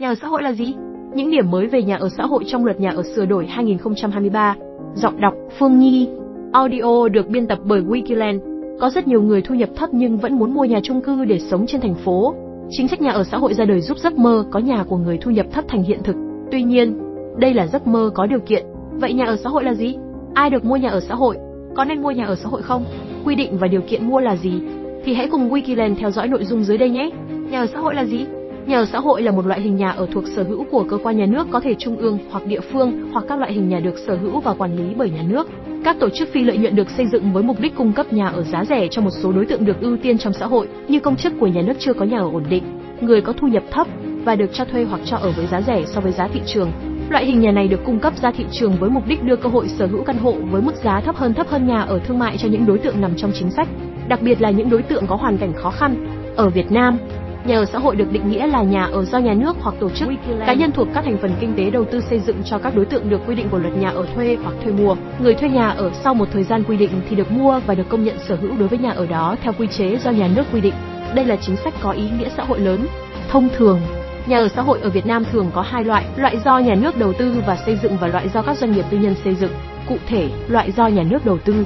Nhà ở xã hội là gì? Những điểm mới về nhà ở xã hội trong luật nhà ở sửa đổi 2023. Giọng đọc Phương Nhi. Audio được biên tập bởi Wikiland. Có rất nhiều người thu nhập thấp nhưng vẫn muốn mua nhà chung cư để sống trên thành phố. Chính sách nhà ở xã hội ra đời giúp giấc mơ có nhà của người thu nhập thấp thành hiện thực. Tuy nhiên, đây là giấc mơ có điều kiện. Vậy nhà ở xã hội là gì? Ai được mua nhà ở xã hội? Có nên mua nhà ở xã hội không? Quy định và điều kiện mua là gì? Thì hãy cùng Wikiland theo dõi nội dung dưới đây nhé. Nhà ở xã hội là gì? Nhà ở xã hội là một loại hình nhà ở thuộc sở hữu của cơ quan nhà nước có thể trung ương hoặc địa phương hoặc các loại hình nhà được sở hữu và quản lý bởi nhà nước. Các tổ chức phi lợi nhuận được xây dựng với mục đích cung cấp nhà ở giá rẻ cho một số đối tượng được ưu tiên trong xã hội, như công chức của nhà nước chưa có nhà ở ổn định, người có thu nhập thấp và được cho thuê hoặc cho ở với giá rẻ so với giá thị trường. Loại hình nhà này được cung cấp ra thị trường với mục đích đưa cơ hội sở hữu căn hộ với mức giá thấp hơn thấp hơn nhà ở thương mại cho những đối tượng nằm trong chính sách, đặc biệt là những đối tượng có hoàn cảnh khó khăn. Ở Việt Nam, Nhà ở xã hội được định nghĩa là nhà ở do nhà nước hoặc tổ chức cá nhân thuộc các thành phần kinh tế đầu tư xây dựng cho các đối tượng được quy định của luật nhà ở thuê hoặc thuê mua. Người thuê nhà ở sau một thời gian quy định thì được mua và được công nhận sở hữu đối với nhà ở đó theo quy chế do nhà nước quy định. Đây là chính sách có ý nghĩa xã hội lớn. Thông thường, Nhà ở xã hội ở Việt Nam thường có hai loại, loại do nhà nước đầu tư và xây dựng và loại do các doanh nghiệp tư nhân xây dựng. Cụ thể, loại do nhà nước đầu tư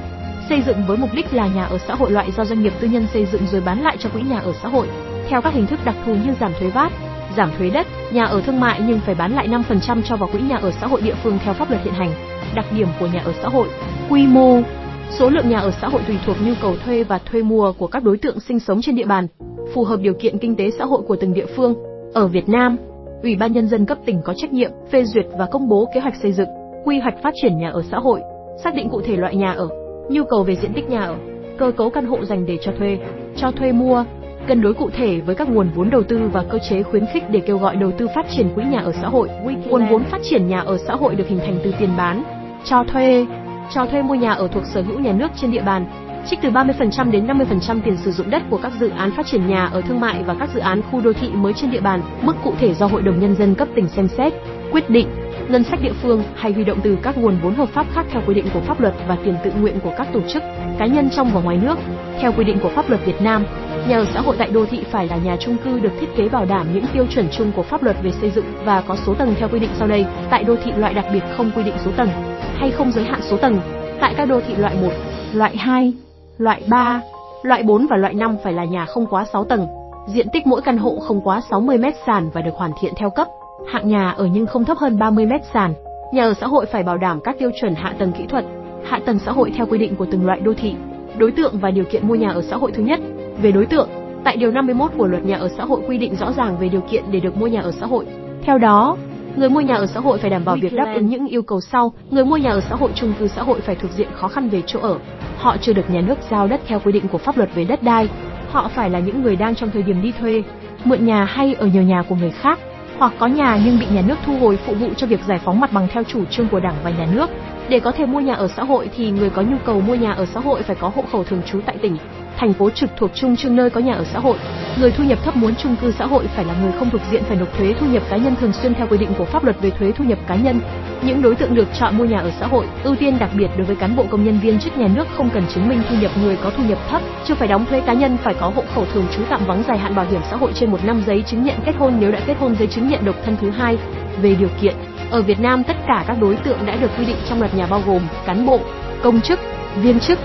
xây dựng với mục đích là nhà ở xã hội loại do doanh nghiệp tư nhân xây dựng rồi bán lại cho quỹ nhà ở xã hội theo các hình thức đặc thù như giảm thuế VAT, giảm thuế đất, nhà ở thương mại nhưng phải bán lại 5% cho vào quỹ nhà ở xã hội địa phương theo pháp luật hiện hành. Đặc điểm của nhà ở xã hội, quy mô, số lượng nhà ở xã hội tùy thuộc nhu cầu thuê và thuê mua của các đối tượng sinh sống trên địa bàn, phù hợp điều kiện kinh tế xã hội của từng địa phương. Ở Việt Nam, Ủy ban nhân dân cấp tỉnh có trách nhiệm phê duyệt và công bố kế hoạch xây dựng, quy hoạch phát triển nhà ở xã hội, xác định cụ thể loại nhà ở, nhu cầu về diện tích nhà ở, cơ cấu căn hộ dành để cho thuê, cho thuê mua, cân đối cụ thể với các nguồn vốn đầu tư và cơ chế khuyến khích để kêu gọi đầu tư phát triển quỹ nhà ở xã hội. Nguồn vốn phát triển nhà ở xã hội được hình thành từ tiền bán, cho thuê, cho thuê mua nhà ở thuộc sở hữu nhà nước trên địa bàn, trích từ 30% đến 50% tiền sử dụng đất của các dự án phát triển nhà ở thương mại và các dự án khu đô thị mới trên địa bàn, mức cụ thể do Hội đồng nhân dân cấp tỉnh xem xét, quyết định ngân sách địa phương hay huy động từ các nguồn vốn hợp pháp khác theo quy định của pháp luật và tiền tự nguyện của các tổ chức, cá nhân trong và ngoài nước. Theo quy định của pháp luật Việt Nam, nhà ở xã hội tại đô thị phải là nhà chung cư được thiết kế bảo đảm những tiêu chuẩn chung của pháp luật về xây dựng và có số tầng theo quy định sau đây. Tại đô thị loại đặc biệt không quy định số tầng hay không giới hạn số tầng. Tại các đô thị loại 1, loại 2, loại 3, loại 4 và loại 5 phải là nhà không quá 6 tầng. Diện tích mỗi căn hộ không quá 60 mét sàn và được hoàn thiện theo cấp hạng nhà ở nhưng không thấp hơn 30 mét sàn. Nhà ở xã hội phải bảo đảm các tiêu chuẩn hạ tầng kỹ thuật, hạ tầng xã hội theo quy định của từng loại đô thị. Đối tượng và điều kiện mua nhà ở xã hội thứ nhất, về đối tượng, tại điều 51 của Luật Nhà ở xã hội quy định rõ ràng về điều kiện để được mua nhà ở xã hội. Theo đó, người mua nhà ở xã hội phải đảm bảo việc đáp ứng những yêu cầu sau, người mua nhà ở xã hội chung cư xã hội phải thuộc diện khó khăn về chỗ ở, họ chưa được nhà nước giao đất theo quy định của pháp luật về đất đai, họ phải là những người đang trong thời điểm đi thuê, mượn nhà hay ở nhờ nhà của người khác, hoặc có nhà nhưng bị nhà nước thu hồi phụ vụ cho việc giải phóng mặt bằng theo chủ trương của Đảng và nhà nước. Để có thể mua nhà ở xã hội thì người có nhu cầu mua nhà ở xã hội phải có hộ khẩu thường trú tại tỉnh, thành phố trực thuộc trung chương nơi có nhà ở xã hội. Người thu nhập thấp muốn chung cư xã hội phải là người không thuộc diện phải nộp thuế thu nhập cá nhân thường xuyên theo quy định của pháp luật về thuế thu nhập cá nhân. Những đối tượng được chọn mua nhà ở xã hội, ưu tiên đặc biệt đối với cán bộ công nhân viên chức nhà nước không cần chứng minh thu nhập người có thu nhập thấp, chưa phải đóng thuế cá nhân phải có hộ khẩu thường trú tạm vắng dài hạn bảo hiểm xã hội trên một năm giấy chứng nhận kết hôn nếu đã kết hôn giấy chứng nhận độc thân thứ hai. Về điều kiện, ở Việt Nam tất cả các đối tượng đã được quy định trong luật nhà bao gồm cán bộ, công chức, viên chức,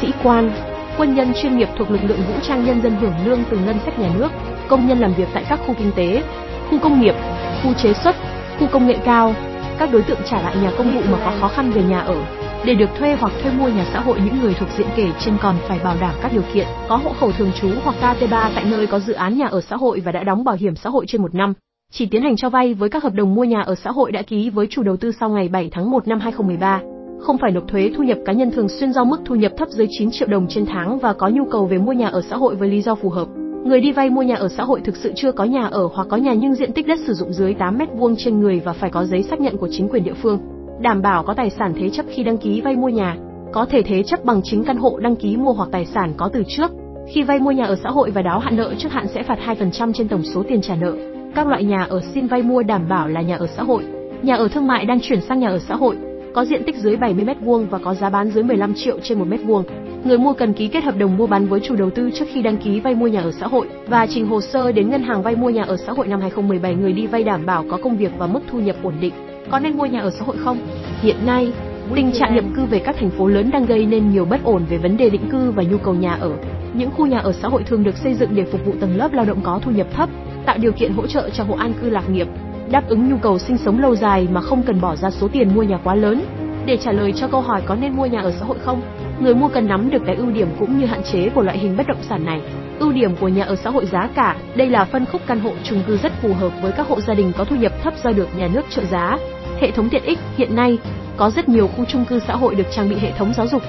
sĩ quan, quân nhân chuyên nghiệp thuộc lực lượng vũ trang nhân dân hưởng lương từ ngân sách nhà nước, công nhân làm việc tại các khu kinh tế, khu công nghiệp, khu chế xuất, khu công nghệ cao, các đối tượng trả lại nhà công vụ mà có khó khăn về nhà ở. Để được thuê hoặc thuê mua nhà xã hội những người thuộc diện kể trên còn phải bảo đảm các điều kiện có hộ khẩu thường trú hoặc KT3 tại nơi có dự án nhà ở xã hội và đã đóng bảo hiểm xã hội trên một năm. Chỉ tiến hành cho vay với các hợp đồng mua nhà ở xã hội đã ký với chủ đầu tư sau ngày 7 tháng 1 năm 2013 không phải nộp thuế thu nhập cá nhân thường xuyên do mức thu nhập thấp dưới 9 triệu đồng trên tháng và có nhu cầu về mua nhà ở xã hội với lý do phù hợp. Người đi vay mua nhà ở xã hội thực sự chưa có nhà ở hoặc có nhà nhưng diện tích đất sử dụng dưới 8 mét vuông trên người và phải có giấy xác nhận của chính quyền địa phương, đảm bảo có tài sản thế chấp khi đăng ký vay mua nhà, có thể thế chấp bằng chính căn hộ đăng ký mua hoặc tài sản có từ trước. Khi vay mua nhà ở xã hội và đáo hạn nợ trước hạn sẽ phạt 2% trên tổng số tiền trả nợ. Các loại nhà ở xin vay mua đảm bảo là nhà ở xã hội, nhà ở thương mại đang chuyển sang nhà ở xã hội, có diện tích dưới 70 mét vuông và có giá bán dưới 15 triệu trên một mét vuông. Người mua cần ký kết hợp đồng mua bán với chủ đầu tư trước khi đăng ký vay mua nhà ở xã hội và trình hồ sơ đến ngân hàng vay mua nhà ở xã hội năm 2017. Người đi vay đảm bảo có công việc và mức thu nhập ổn định. Có nên mua nhà ở xã hội không? Hiện nay, tình trạng nhập cư về các thành phố lớn đang gây nên nhiều bất ổn về vấn đề định cư và nhu cầu nhà ở. Những khu nhà ở xã hội thường được xây dựng để phục vụ tầng lớp lao động có thu nhập thấp, tạo điều kiện hỗ trợ cho hộ an cư lạc nghiệp, đáp ứng nhu cầu sinh sống lâu dài mà không cần bỏ ra số tiền mua nhà quá lớn. Để trả lời cho câu hỏi có nên mua nhà ở xã hội không, người mua cần nắm được cái ưu điểm cũng như hạn chế của loại hình bất động sản này. Ưu điểm của nhà ở xã hội giá cả, đây là phân khúc căn hộ chung cư rất phù hợp với các hộ gia đình có thu nhập thấp do được nhà nước trợ giá. Hệ thống tiện ích, hiện nay có rất nhiều khu chung cư xã hội được trang bị hệ thống giáo dục,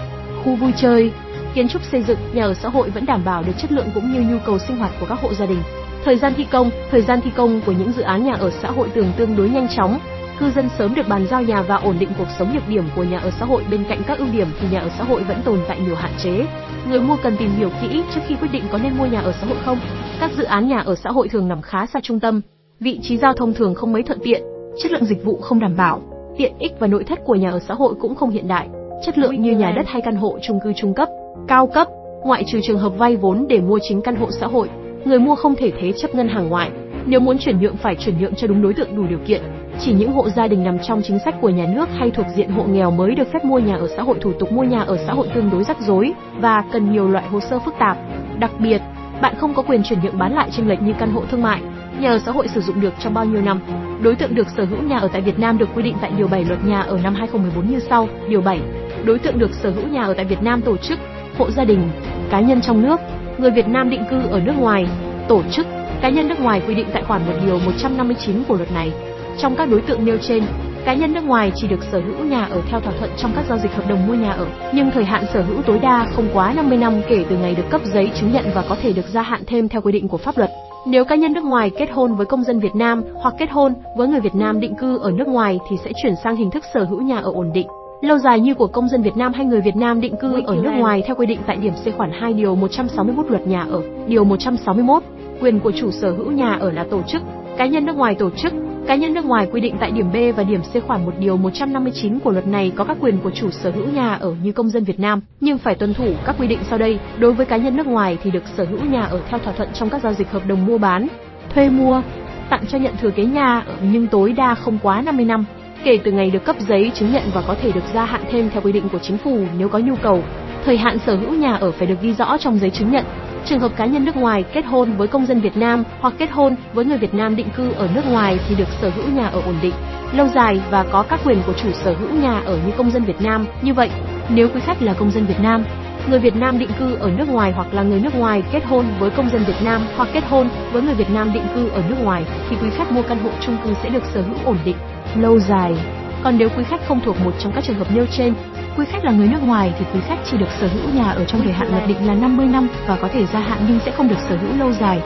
khu vui chơi, kiến trúc xây dựng, nhà ở xã hội vẫn đảm bảo được chất lượng cũng như nhu cầu sinh hoạt của các hộ gia đình. Thời gian thi công, thời gian thi công của những dự án nhà ở xã hội thường tương đối nhanh chóng, cư dân sớm được bàn giao nhà và ổn định cuộc sống nhược điểm của nhà ở xã hội bên cạnh các ưu điểm thì nhà ở xã hội vẫn tồn tại nhiều hạn chế. Người mua cần tìm hiểu kỹ trước khi quyết định có nên mua nhà ở xã hội không. Các dự án nhà ở xã hội thường nằm khá xa trung tâm, vị trí giao thông thường không mấy thuận tiện, chất lượng dịch vụ không đảm bảo, tiện ích và nội thất của nhà ở xã hội cũng không hiện đại, chất lượng như nhà đất hay căn hộ chung cư trung cấp, cao cấp, ngoại trừ trường hợp vay vốn để mua chính căn hộ xã hội, người mua không thể thế chấp ngân hàng ngoại. Nếu muốn chuyển nhượng phải chuyển nhượng cho đúng đối tượng đủ điều kiện. Chỉ những hộ gia đình nằm trong chính sách của nhà nước hay thuộc diện hộ nghèo mới được phép mua nhà ở xã hội. Thủ tục mua nhà ở xã hội tương đối rắc rối và cần nhiều loại hồ sơ phức tạp. Đặc biệt, bạn không có quyền chuyển nhượng bán lại chênh lệch như căn hộ thương mại. Nhà ở xã hội sử dụng được trong bao nhiêu năm? Đối tượng được sở hữu nhà ở tại Việt Nam được quy định tại điều 7 Luật Nhà ở năm 2014 như sau. Điều 7. Đối tượng được sở hữu nhà ở tại Việt Nam tổ chức, hộ gia đình, cá nhân trong nước, người Việt Nam định cư ở nước ngoài, tổ chức, cá nhân nước ngoài quy định tại khoản 1 điều 159 của luật này. Trong các đối tượng nêu trên, cá nhân nước ngoài chỉ được sở hữu nhà ở theo thỏa thuận trong các giao dịch hợp đồng mua nhà ở, nhưng thời hạn sở hữu tối đa không quá 50 năm kể từ ngày được cấp giấy chứng nhận và có thể được gia hạn thêm theo quy định của pháp luật. Nếu cá nhân nước ngoài kết hôn với công dân Việt Nam hoặc kết hôn với người Việt Nam định cư ở nước ngoài thì sẽ chuyển sang hình thức sở hữu nhà ở ổn định lâu dài như của công dân Việt Nam hay người Việt Nam định cư ở nước ngoài theo quy định tại điểm C khoản 2 điều 161 Luật Nhà ở. Điều 161, quyền của chủ sở hữu nhà ở là tổ chức, cá nhân nước ngoài tổ chức, cá nhân nước ngoài quy định tại điểm B và điểm C khoản 1 điều 159 của luật này có các quyền của chủ sở hữu nhà ở như công dân Việt Nam, nhưng phải tuân thủ các quy định sau đây. Đối với cá nhân nước ngoài thì được sở hữu nhà ở theo thỏa thuận trong các giao dịch hợp đồng mua bán, thuê mua, tặng cho nhận thừa kế nhà ở nhưng tối đa không quá 50 năm kể từ ngày được cấp giấy chứng nhận và có thể được gia hạn thêm theo quy định của chính phủ nếu có nhu cầu. Thời hạn sở hữu nhà ở phải được ghi rõ trong giấy chứng nhận. Trường hợp cá nhân nước ngoài kết hôn với công dân Việt Nam hoặc kết hôn với người Việt Nam định cư ở nước ngoài thì được sở hữu nhà ở ổn định, lâu dài và có các quyền của chủ sở hữu nhà ở như công dân Việt Nam. Như vậy, nếu quý khách là công dân Việt Nam, người Việt Nam định cư ở nước ngoài hoặc là người nước ngoài kết hôn với công dân Việt Nam hoặc kết hôn với người Việt Nam định cư ở nước ngoài thì quý khách mua căn hộ chung cư sẽ được sở hữu ổn định, lâu dài. Còn nếu quý khách không thuộc một trong các trường hợp nêu trên, quý khách là người nước ngoài thì quý khách chỉ được sở hữu nhà ở trong thời hạn luật định là 50 năm và có thể gia hạn nhưng sẽ không được sở hữu lâu dài,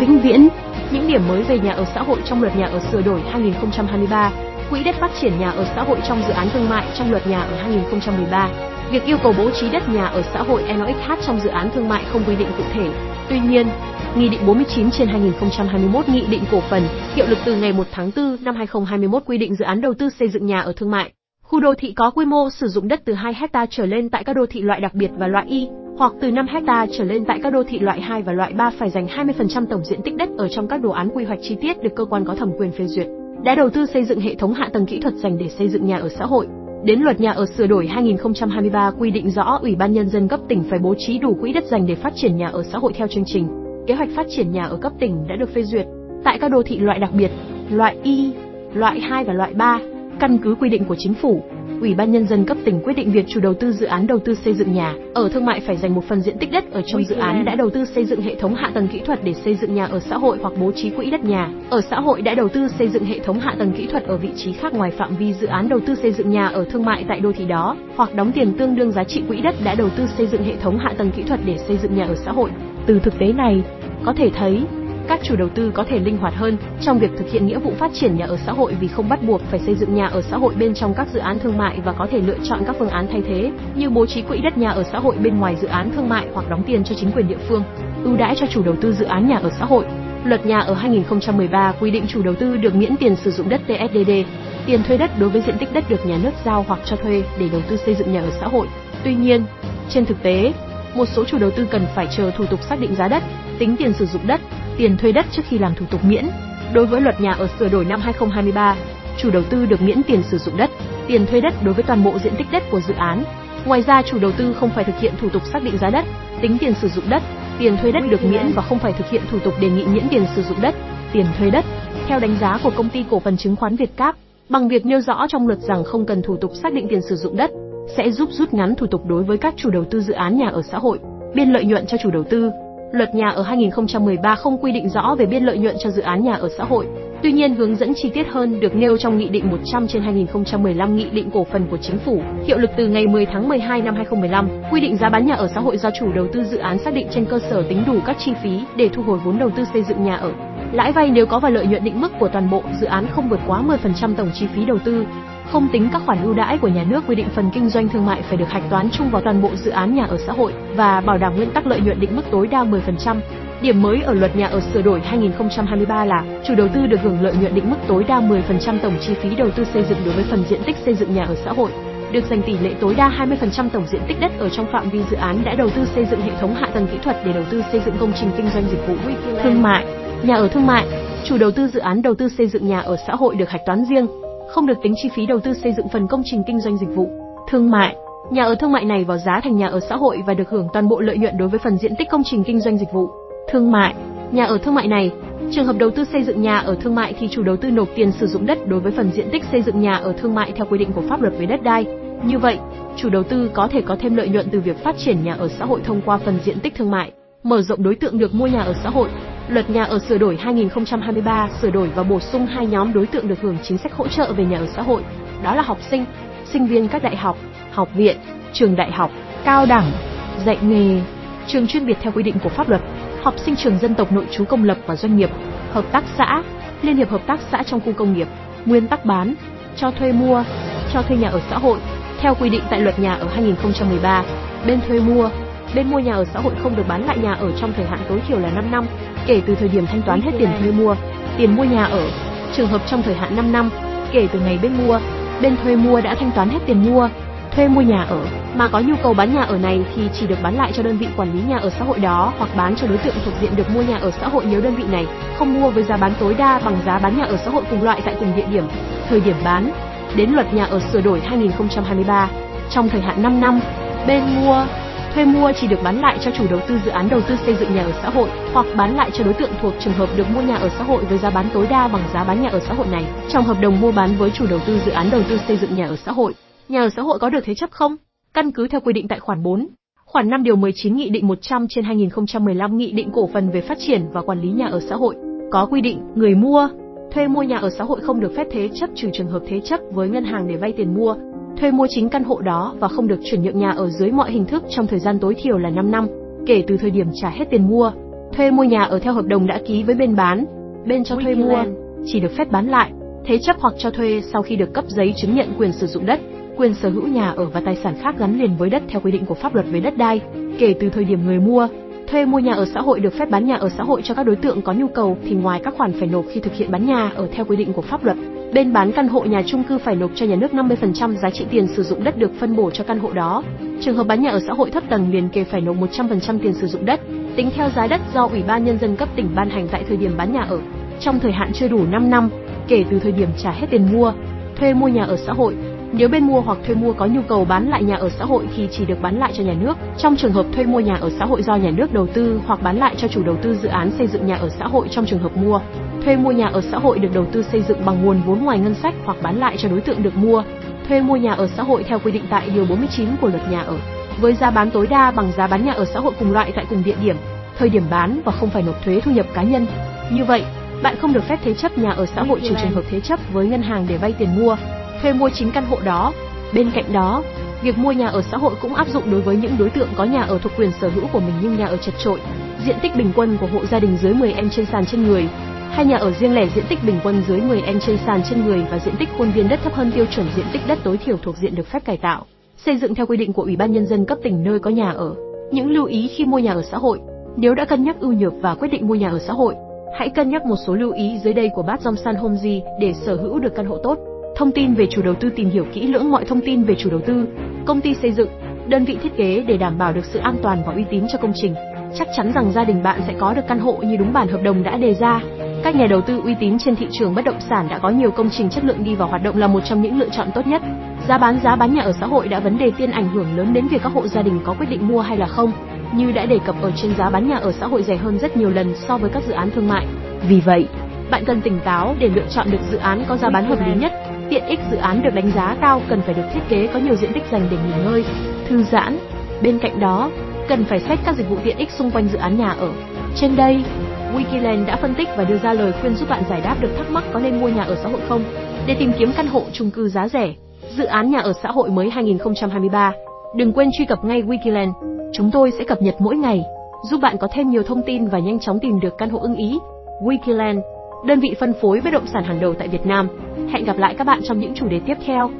vĩnh viễn. Những điểm mới về nhà ở xã hội trong luật nhà ở sửa đổi 2023, quỹ đất phát triển nhà ở xã hội trong dự án thương mại trong luật nhà ở 2013. Việc yêu cầu bố trí đất nhà ở xã hội NOXH trong dự án thương mại không quy định cụ thể. Tuy nhiên, Nghị định 49 trên 2021 Nghị định cổ phần, hiệu lực từ ngày 1 tháng 4 năm 2021 quy định dự án đầu tư xây dựng nhà ở thương mại. Khu đô thị có quy mô sử dụng đất từ 2 hecta trở lên tại các đô thị loại đặc biệt và loại Y, hoặc từ 5 hecta trở lên tại các đô thị loại 2 và loại 3 phải dành 20% tổng diện tích đất ở trong các đồ án quy hoạch chi tiết được cơ quan có thẩm quyền phê duyệt. Đã đầu tư xây dựng hệ thống hạ tầng kỹ thuật dành để xây dựng nhà ở xã hội. Đến luật nhà ở sửa đổi 2023 quy định rõ Ủy ban Nhân dân cấp tỉnh phải bố trí đủ quỹ đất dành để phát triển nhà ở xã hội theo chương trình. Kế hoạch phát triển nhà ở cấp tỉnh đã được phê duyệt. Tại các đô thị loại đặc biệt, loại Y, loại 2 và loại 3, căn cứ quy định của chính phủ, Ủy ban nhân dân cấp tỉnh quyết định việc chủ đầu tư dự án đầu tư xây dựng nhà ở thương mại phải dành một phần diện tích đất ở trong dự án đã đầu tư xây dựng hệ thống hạ tầng kỹ thuật để xây dựng nhà ở xã hội hoặc bố trí quỹ đất nhà ở xã hội đã đầu tư xây dựng hệ thống hạ tầng kỹ thuật ở vị trí khác ngoài phạm vi dự án đầu tư xây dựng nhà ở thương mại tại đô thị đó, hoặc đóng tiền tương đương giá trị quỹ đất đã đầu tư xây dựng hệ thống hạ tầng kỹ thuật để xây dựng nhà ở xã hội. Từ thực tế này, có thể thấy các chủ đầu tư có thể linh hoạt hơn trong việc thực hiện nghĩa vụ phát triển nhà ở xã hội vì không bắt buộc phải xây dựng nhà ở xã hội bên trong các dự án thương mại và có thể lựa chọn các phương án thay thế như bố trí quỹ đất nhà ở xã hội bên ngoài dự án thương mại hoặc đóng tiền cho chính quyền địa phương, ưu đãi cho chủ đầu tư dự án nhà ở xã hội. Luật nhà ở 2013 quy định chủ đầu tư được miễn tiền sử dụng đất TSDD, tiền thuê đất đối với diện tích đất được nhà nước giao hoặc cho thuê để đầu tư xây dựng nhà ở xã hội. Tuy nhiên, trên thực tế, một số chủ đầu tư cần phải chờ thủ tục xác định giá đất, tính tiền sử dụng đất, tiền thuê đất trước khi làm thủ tục miễn. Đối với luật nhà ở sửa đổi năm 2023, chủ đầu tư được miễn tiền sử dụng đất, tiền thuê đất đối với toàn bộ diện tích đất của dự án. Ngoài ra, chủ đầu tư không phải thực hiện thủ tục xác định giá đất, tính tiền sử dụng đất, tiền thuê đất được miễn và không phải thực hiện thủ tục đề nghị miễn tiền sử dụng đất, tiền thuê đất. Theo đánh giá của công ty cổ phần chứng khoán Việt Cáp, bằng việc nêu rõ trong luật rằng không cần thủ tục xác định tiền sử dụng đất, sẽ giúp rút ngắn thủ tục đối với các chủ đầu tư dự án nhà ở xã hội, biên lợi nhuận cho chủ đầu tư. Luật nhà ở 2013 không quy định rõ về biên lợi nhuận cho dự án nhà ở xã hội. Tuy nhiên hướng dẫn chi tiết hơn được nêu trong Nghị định 100 trên 2015 Nghị định cổ phần của Chính phủ, hiệu lực từ ngày 10 tháng 12 năm 2015, quy định giá bán nhà ở xã hội do chủ đầu tư dự án xác định trên cơ sở tính đủ các chi phí để thu hồi vốn đầu tư xây dựng nhà ở. Lãi vay nếu có và lợi nhuận định mức của toàn bộ dự án không vượt quá 10% tổng chi phí đầu tư, không tính các khoản ưu đãi của nhà nước quy định phần kinh doanh thương mại phải được hạch toán chung vào toàn bộ dự án nhà ở xã hội và bảo đảm nguyên tắc lợi nhuận định mức tối đa 10%. Điểm mới ở luật nhà ở sửa đổi 2023 là chủ đầu tư được hưởng lợi nhuận định mức tối đa 10% tổng chi phí đầu tư xây dựng đối với phần diện tích xây dựng nhà ở xã hội, được dành tỷ lệ tối đa 20% tổng diện tích đất ở trong phạm vi dự án đã đầu tư xây dựng hệ thống hạ tầng kỹ thuật để đầu tư xây dựng công trình kinh doanh dịch vụ thương mại, nhà ở thương mại. Chủ đầu tư dự án đầu tư xây dựng nhà ở xã hội được hạch toán riêng, không được tính chi phí đầu tư xây dựng phần công trình kinh doanh dịch vụ, thương mại. Nhà ở thương mại này vào giá thành nhà ở xã hội và được hưởng toàn bộ lợi nhuận đối với phần diện tích công trình kinh doanh dịch vụ, thương mại. Nhà ở thương mại này, trường hợp đầu tư xây dựng nhà ở thương mại thì chủ đầu tư nộp tiền sử dụng đất đối với phần diện tích xây dựng nhà ở thương mại theo quy định của pháp luật về đất đai. Như vậy, chủ đầu tư có thể có thêm lợi nhuận từ việc phát triển nhà ở xã hội thông qua phần diện tích thương mại, mở rộng đối tượng được mua nhà ở xã hội, Luật nhà ở sửa đổi 2023 sửa đổi và bổ sung hai nhóm đối tượng được hưởng chính sách hỗ trợ về nhà ở xã hội, đó là học sinh, sinh viên các đại học, học viện, trường đại học, cao đẳng, dạy nghề, trường chuyên biệt theo quy định của pháp luật, học sinh trường dân tộc nội trú công lập và doanh nghiệp, hợp tác xã, liên hiệp hợp tác xã trong khu công nghiệp, nguyên tắc bán, cho thuê mua, cho thuê nhà ở xã hội theo quy định tại luật nhà ở 2013, bên thuê mua, bên mua nhà ở xã hội không được bán lại nhà ở trong thời hạn tối thiểu là 5 năm, kể từ thời điểm thanh toán hết tiền thuê mua, tiền mua nhà ở. Trường hợp trong thời hạn 5 năm, kể từ ngày bên mua, bên thuê mua đã thanh toán hết tiền mua, thuê mua nhà ở, mà có nhu cầu bán nhà ở này thì chỉ được bán lại cho đơn vị quản lý nhà ở xã hội đó hoặc bán cho đối tượng thuộc diện được mua nhà ở xã hội nếu đơn vị này không mua với giá bán tối đa bằng giá bán nhà ở xã hội cùng loại tại cùng địa điểm, thời điểm bán. Đến luật nhà ở sửa đổi 2023, trong thời hạn 5 năm, bên mua thuê mua chỉ được bán lại cho chủ đầu tư dự án đầu tư xây dựng nhà ở xã hội hoặc bán lại cho đối tượng thuộc trường hợp được mua nhà ở xã hội với giá bán tối đa bằng giá bán nhà ở xã hội này. Trong hợp đồng mua bán với chủ đầu tư dự án đầu tư xây dựng nhà ở xã hội, nhà ở xã hội có được thế chấp không? Căn cứ theo quy định tại khoản 4, khoản 5 điều 19 Nghị định 100 trên 2015 Nghị định cổ phần về phát triển và quản lý nhà ở xã hội có quy định người mua thuê mua nhà ở xã hội không được phép thế chấp trừ trường hợp thế chấp với ngân hàng để vay tiền mua thuê mua chính căn hộ đó và không được chuyển nhượng nhà ở dưới mọi hình thức trong thời gian tối thiểu là 5 năm, kể từ thời điểm trả hết tiền mua. Thuê mua nhà ở theo hợp đồng đã ký với bên bán, bên cho thuê mua chỉ được phép bán lại, thế chấp hoặc cho thuê sau khi được cấp giấy chứng nhận quyền sử dụng đất, quyền sở hữu nhà ở và tài sản khác gắn liền với đất theo quy định của pháp luật về đất đai, kể từ thời điểm người mua. Thuê mua nhà ở xã hội được phép bán nhà ở xã hội cho các đối tượng có nhu cầu thì ngoài các khoản phải nộp khi thực hiện bán nhà ở theo quy định của pháp luật, bên bán căn hộ nhà chung cư phải nộp cho nhà nước 50% giá trị tiền sử dụng đất được phân bổ cho căn hộ đó. Trường hợp bán nhà ở xã hội thấp tầng liền kề phải nộp 100% tiền sử dụng đất, tính theo giá đất do Ủy ban nhân dân cấp tỉnh ban hành tại thời điểm bán nhà ở, trong thời hạn chưa đủ 5 năm kể từ thời điểm trả hết tiền mua, thuê mua nhà ở xã hội nếu bên mua hoặc thuê mua có nhu cầu bán lại nhà ở xã hội thì chỉ được bán lại cho nhà nước. Trong trường hợp thuê mua nhà ở xã hội do nhà nước đầu tư hoặc bán lại cho chủ đầu tư dự án xây dựng nhà ở xã hội trong trường hợp mua, thuê mua nhà ở xã hội được đầu tư xây dựng bằng nguồn vốn ngoài ngân sách hoặc bán lại cho đối tượng được mua, thuê mua nhà ở xã hội theo quy định tại điều 49 của luật nhà ở, với giá bán tối đa bằng giá bán nhà ở xã hội cùng loại tại cùng địa điểm, thời điểm bán và không phải nộp thuế thu nhập cá nhân. Như vậy, bạn không được phép thế chấp nhà ở xã hội trừ trường hợp thế chấp với ngân hàng để vay tiền mua, thuê mua chính căn hộ đó. Bên cạnh đó, việc mua nhà ở xã hội cũng áp dụng đối với những đối tượng có nhà ở thuộc quyền sở hữu của mình nhưng nhà ở chật trội, diện tích bình quân của hộ gia đình dưới 10 em trên sàn trên người, hai nhà ở riêng lẻ diện tích bình quân dưới 10 em trên sàn trên người và diện tích khuôn viên đất thấp hơn tiêu chuẩn diện tích đất tối thiểu thuộc diện được phép cải tạo, xây dựng theo quy định của Ủy ban nhân dân cấp tỉnh nơi có nhà ở. Những lưu ý khi mua nhà ở xã hội, nếu đã cân nhắc ưu nhược và quyết định mua nhà ở xã hội, hãy cân nhắc một số lưu ý dưới đây của bác San Homji để sở hữu được căn hộ tốt. Thông tin về chủ đầu tư tìm hiểu kỹ lưỡng mọi thông tin về chủ đầu tư, công ty xây dựng, đơn vị thiết kế để đảm bảo được sự an toàn và uy tín cho công trình. Chắc chắn rằng gia đình bạn sẽ có được căn hộ như đúng bản hợp đồng đã đề ra. Các nhà đầu tư uy tín trên thị trường bất động sản đã có nhiều công trình chất lượng đi vào hoạt động là một trong những lựa chọn tốt nhất. Giá bán giá bán nhà ở xã hội đã vấn đề tiên ảnh hưởng lớn đến việc các hộ gia đình có quyết định mua hay là không. Như đã đề cập ở trên giá bán nhà ở xã hội rẻ hơn rất nhiều lần so với các dự án thương mại. Vì vậy, bạn cần tỉnh táo để lựa chọn được dự án có giá bán hợp lý nhất. Tiện ích dự án được đánh giá cao cần phải được thiết kế có nhiều diện tích dành để nghỉ ngơi, thư giãn. Bên cạnh đó, cần phải xét các dịch vụ tiện ích xung quanh dự án nhà ở. Trên đây, Wikiland đã phân tích và đưa ra lời khuyên giúp bạn giải đáp được thắc mắc có nên mua nhà ở xã hội không. Để tìm kiếm căn hộ chung cư giá rẻ, dự án nhà ở xã hội mới 2023, đừng quên truy cập ngay Wikiland. Chúng tôi sẽ cập nhật mỗi ngày, giúp bạn có thêm nhiều thông tin và nhanh chóng tìm được căn hộ ưng ý. Wikiland, đơn vị phân phối bất động sản hàng đầu tại Việt Nam. Hẹn gặp lại các bạn trong những chủ đề tiếp theo.